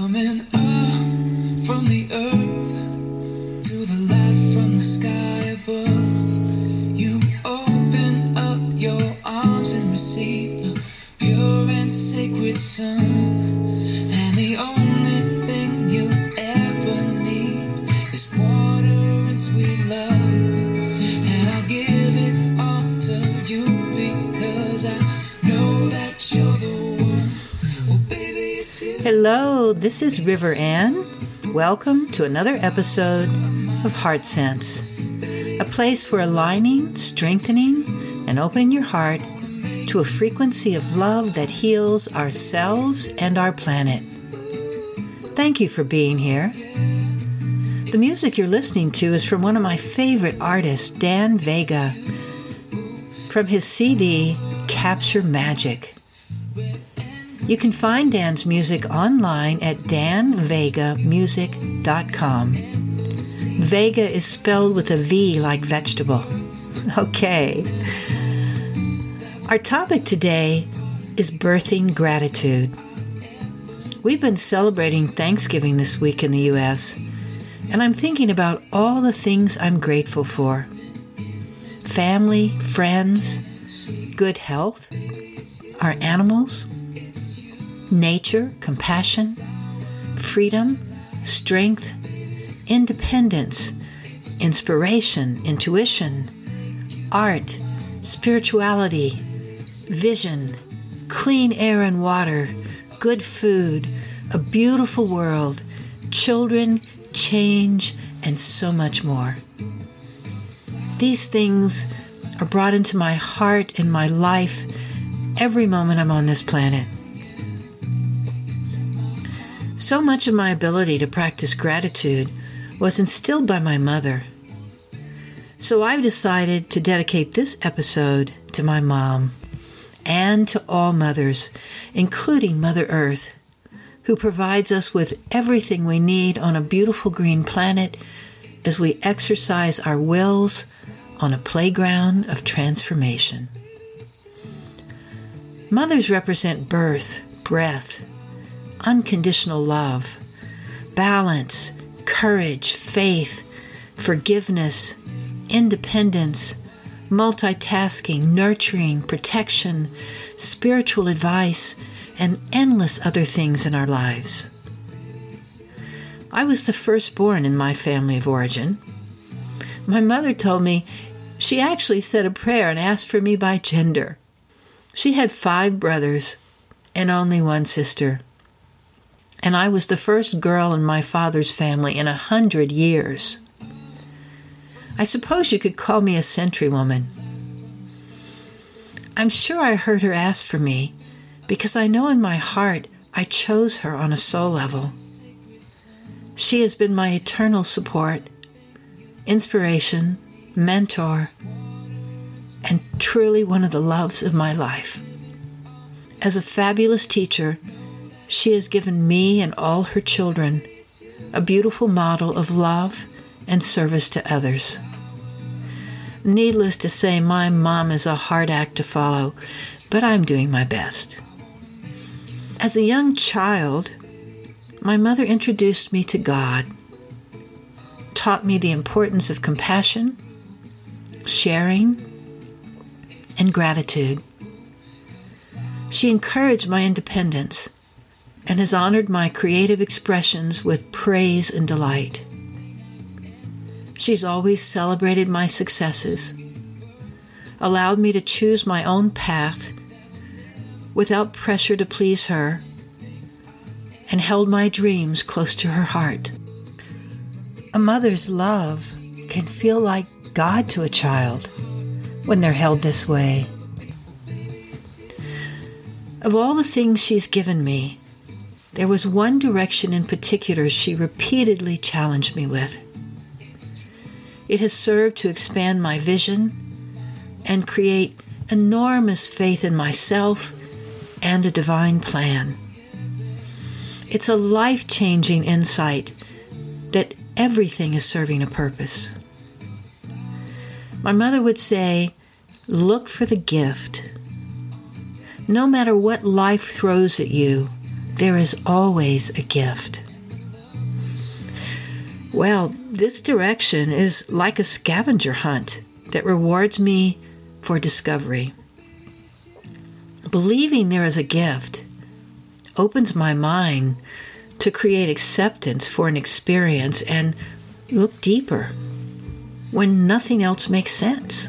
Coming up from the earth this is River Ann. Welcome to another episode of Heart Sense, a place for aligning, strengthening, and opening your heart to a frequency of love that heals ourselves and our planet. Thank you for being here. The music you're listening to is from one of my favorite artists, Dan Vega, from his CD, Capture Magic. You can find Dan's music online at danvegamusic.com. Vega is spelled with a V like vegetable. Okay. Our topic today is birthing gratitude. We've been celebrating Thanksgiving this week in the U.S., and I'm thinking about all the things I'm grateful for family, friends, good health, our animals, nature, compassion, freedom, strength, independence, inspiration, intuition, art, spirituality, vision, clean air and water, good food, a beautiful world, children, change, and so much more. These things are brought into my heart and my life every moment I'm on this planet. So much of my ability to practice gratitude was instilled by my mother. So I've decided to dedicate this episode to my mom and to all mothers, including Mother Earth, who provides us with everything we need on a beautiful green planet as we exercise our wills on a playground of transformation. Mothers represent birth, breath, unconditional love, balance, courage, faith, forgiveness, independence, multitasking, nurturing, protection, spiritual advice, and endless other things in our lives. I was the firstborn in my family of origin. My mother told me she actually said a prayer and asked for me by gender. She had five brothers and only one sister. And I was the first girl in my father's family in a hundred years. I suppose you could call me a sentry woman. I'm sure I heard her ask for me because I know in my heart I chose her on a soul level. She has been my eternal support, inspiration, mentor, and truly one of the loves of my life. As a fabulous teacher, she has given me and all her children a beautiful model of love and service to others. Needless to say, my mom is a hard act to follow, but I'm doing my best. As a young child, my mother introduced me to God, taught me the importance of compassion, sharing, and gratitude. She encouraged my independence and has honored my creative expressions with praise and delight. She's always celebrated my successes, allowed me to choose my own path without pressure to please her, and held my dreams close to her heart. A mother's love can feel like God to a child when they're held this way. Of all the things she's given me, there was one direction in particular she repeatedly challenged me with. It has served to expand my vision and create enormous faith in myself and a divine plan. It's a life changing insight that everything is serving a purpose. My mother would say, Look for the gift. No matter what life throws at you, there is always a gift. Well, this direction is like a scavenger hunt that rewards me for discovery. Believing there is a gift opens my mind to create acceptance for an experience and look deeper when nothing else makes sense.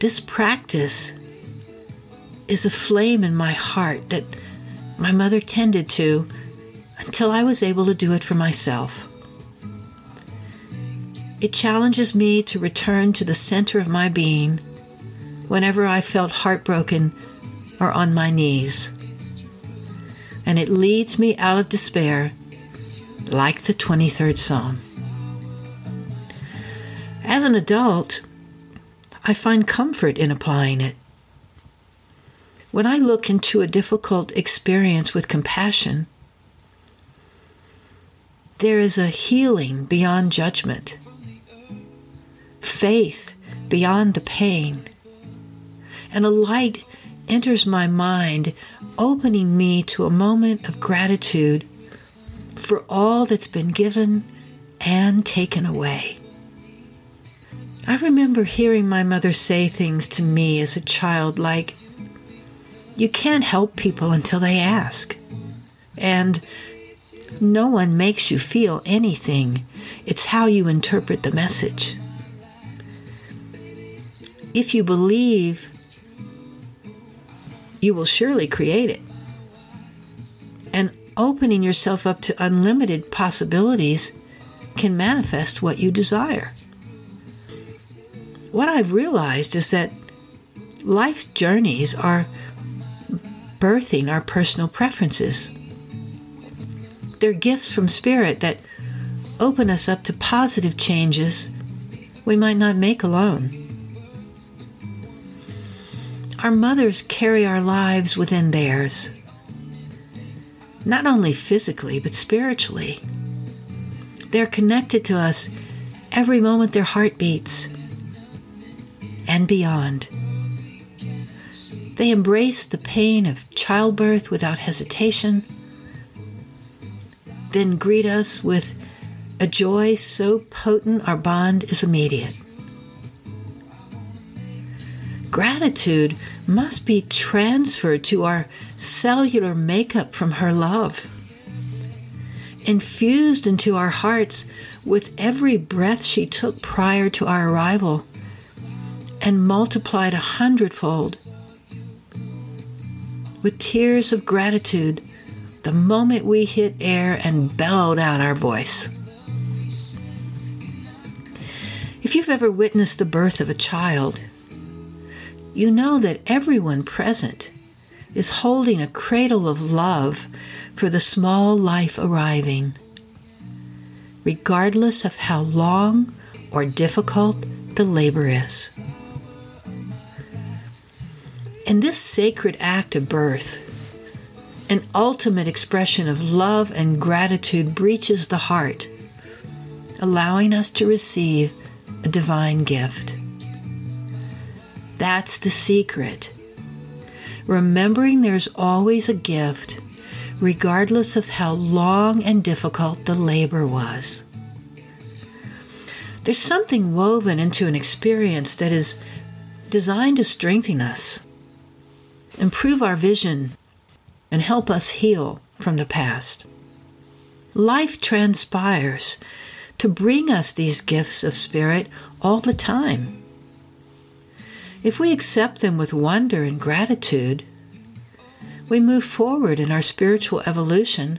This practice is a flame in my heart that my mother tended to until I was able to do it for myself. It challenges me to return to the center of my being whenever I felt heartbroken or on my knees. And it leads me out of despair like the 23rd Psalm. As an adult, I find comfort in applying it. When I look into a difficult experience with compassion, there is a healing beyond judgment, faith beyond the pain, and a light enters my mind, opening me to a moment of gratitude for all that's been given and taken away. I remember hearing my mother say things to me as a child like, You can't help people until they ask. And no one makes you feel anything, it's how you interpret the message. If you believe, you will surely create it. And opening yourself up to unlimited possibilities can manifest what you desire what I've realized is that life's journeys are birthing our personal preferences. They're gifts from Spirit that open us up to positive changes we might not make alone. Our mothers carry our lives within theirs, not only physically, but spiritually. They're connected to us every moment their heart beats and beyond. They embrace the pain of childbirth without hesitation, then greet us with a joy so potent our bond is immediate. Gratitude must be transferred to our cellular makeup from her love, infused into our hearts with every breath she took prior to our arrival and multiplied a hundredfold. With tears of gratitude, the moment we hit air and bellowed out our voice. If you've ever witnessed the birth of a child, you know that everyone present is holding a cradle of love for the small life arriving, regardless of how long or difficult the labor is. In this sacred act of birth, an ultimate expression of love and gratitude breaches the heart, allowing us to receive a divine gift. That's the secret. Remembering there's always a gift, regardless of how long and difficult the labor was. There's something woven into an experience that is designed to strengthen us, improve our vision, and help us heal from the past. Life transpires to bring us these gifts of spirit all the time. If we accept them with wonder and gratitude, we move forward in our spiritual evolution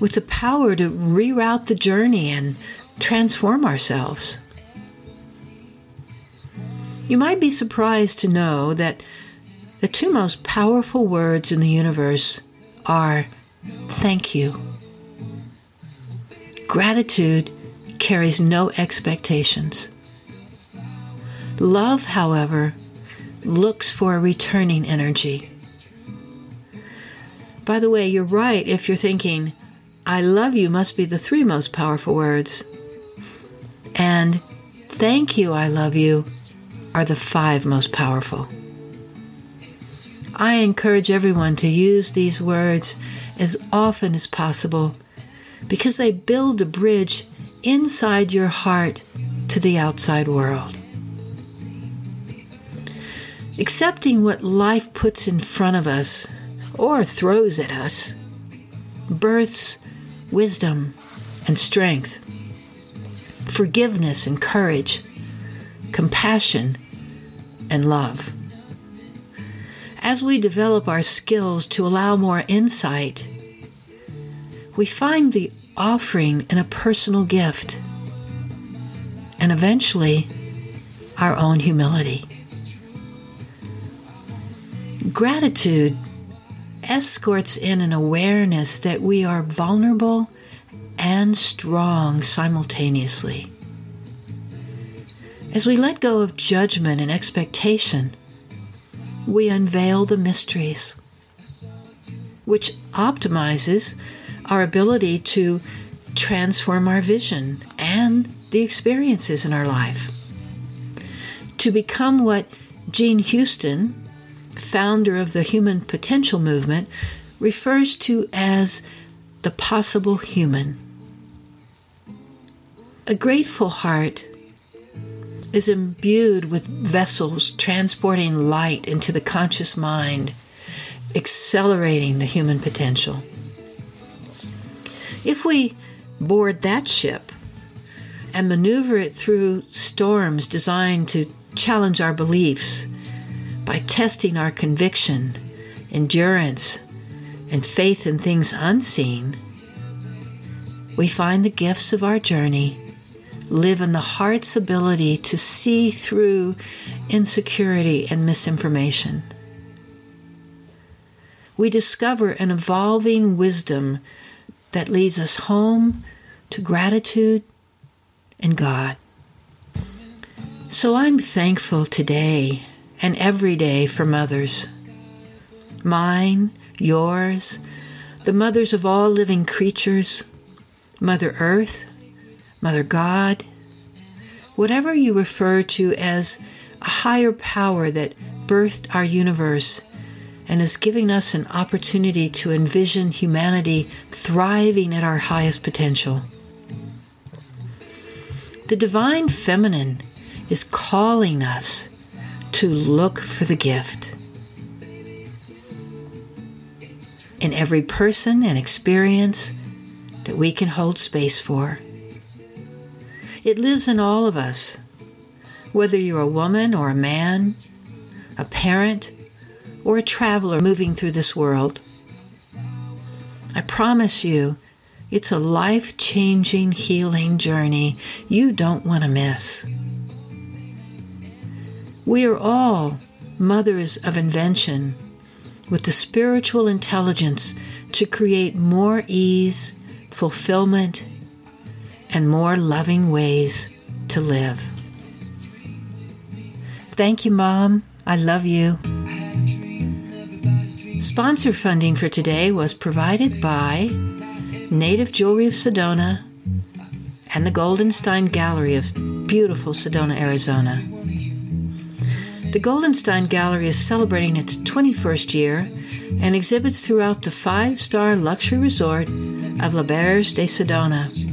with the power to reroute the journey and transform ourselves. You might be surprised to know that the two most powerful words in the universe are thank you. Gratitude carries no expectations. Love, however, looks for a returning energy. By the way, you're right if you're thinking, I love you must be the three most powerful words. And thank you, I love you are the five most powerful. I encourage everyone to use these words as often as possible because they build a bridge inside your heart to the outside world. Accepting what life puts in front of us or throws at us births wisdom and strength, forgiveness and courage, compassion and love. As we develop our skills to allow more insight, we find the offering in a personal gift and eventually our own humility. Gratitude escorts in an awareness that we are vulnerable and strong simultaneously. As we let go of judgment and expectation, we unveil the mysteries, which optimizes our ability to transform our vision and the experiences in our life. To become what Jean Houston, founder of the Human Potential Movement, refers to as the possible human. A grateful heart is imbued with vessels transporting light into the conscious mind, accelerating the human potential. If we board that ship and maneuver it through storms designed to challenge our beliefs by testing our conviction, endurance, and faith in things unseen, we find the gifts of our journey live in the heart's ability to see through insecurity and misinformation. We discover an evolving wisdom that leads us home to gratitude and God. So I'm thankful today and every day for mothers. Mine, yours, the mothers of all living creatures, Mother Earth, Mother God, whatever you refer to as a higher power that birthed our universe and is giving us an opportunity to envision humanity thriving at our highest potential. The divine feminine is calling us to look for the gift. In every person and experience that we can hold space for. It lives in all of us, whether you're a woman or a man, a parent, or a traveler moving through this world. I promise you, it's a life changing healing journey you don't want to miss. We are all mothers of invention with the spiritual intelligence to create more ease, fulfillment, and more loving ways to live. Thank you, Mom. I love you. Sponsor funding for today was provided by Native Jewelry of Sedona and the Goldenstein Gallery of beautiful Sedona, Arizona. The Goldenstein Gallery is celebrating its 21st year and exhibits throughout the five star luxury resort of L'Auberge de Sedona.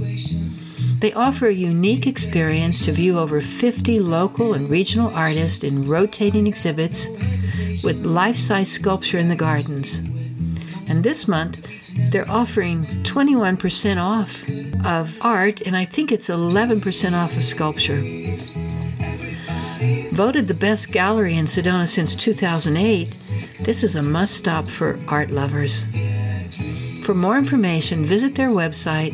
They offer a unique experience to view over 50 local and regional artists in rotating exhibits with life size sculpture in the gardens. And this month, they're offering 21% off of art, and I think it's 11% off of sculpture. Voted the best gallery in Sedona since 2008, this is a must stop for art lovers. For more information, visit their website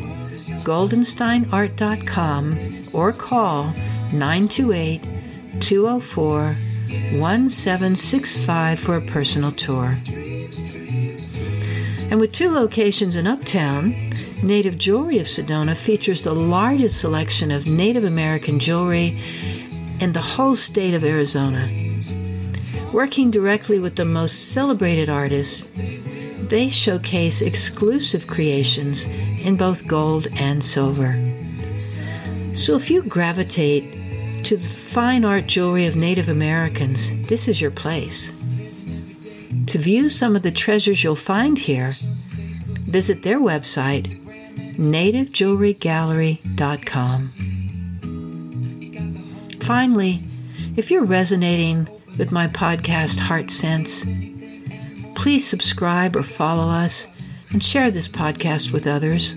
goldensteinart.com or call 928 204 1765 for a personal tour. And with two locations in Uptown, Native Jewelry of Sedona features the largest selection of Native American jewelry in the whole state of Arizona. Working directly with the most celebrated artists, they showcase exclusive creations in both gold and silver. So if you gravitate to the fine art jewelry of Native Americans, this is your place. To view some of the treasures you'll find here, visit their website, nativejewelrygallery.com. Finally, if you're resonating with my podcast Heart Sense, please subscribe or follow us and share this podcast with others.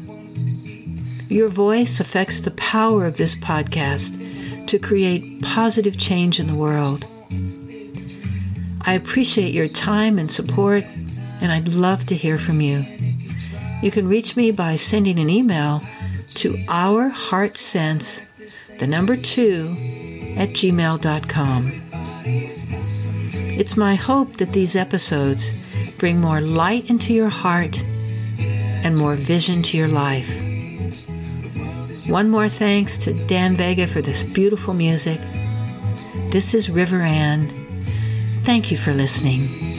Your voice affects the power of this podcast to create positive change in the world. I appreciate your time and support, and I'd love to hear from you. You can reach me by sending an email to ourheartsense, the number two, at gmail.com. It's my hope that these episodes bring more light into your heart and more vision to your life. One more thanks to Dan Vega for this beautiful music. This is River Ann. Thank you for listening.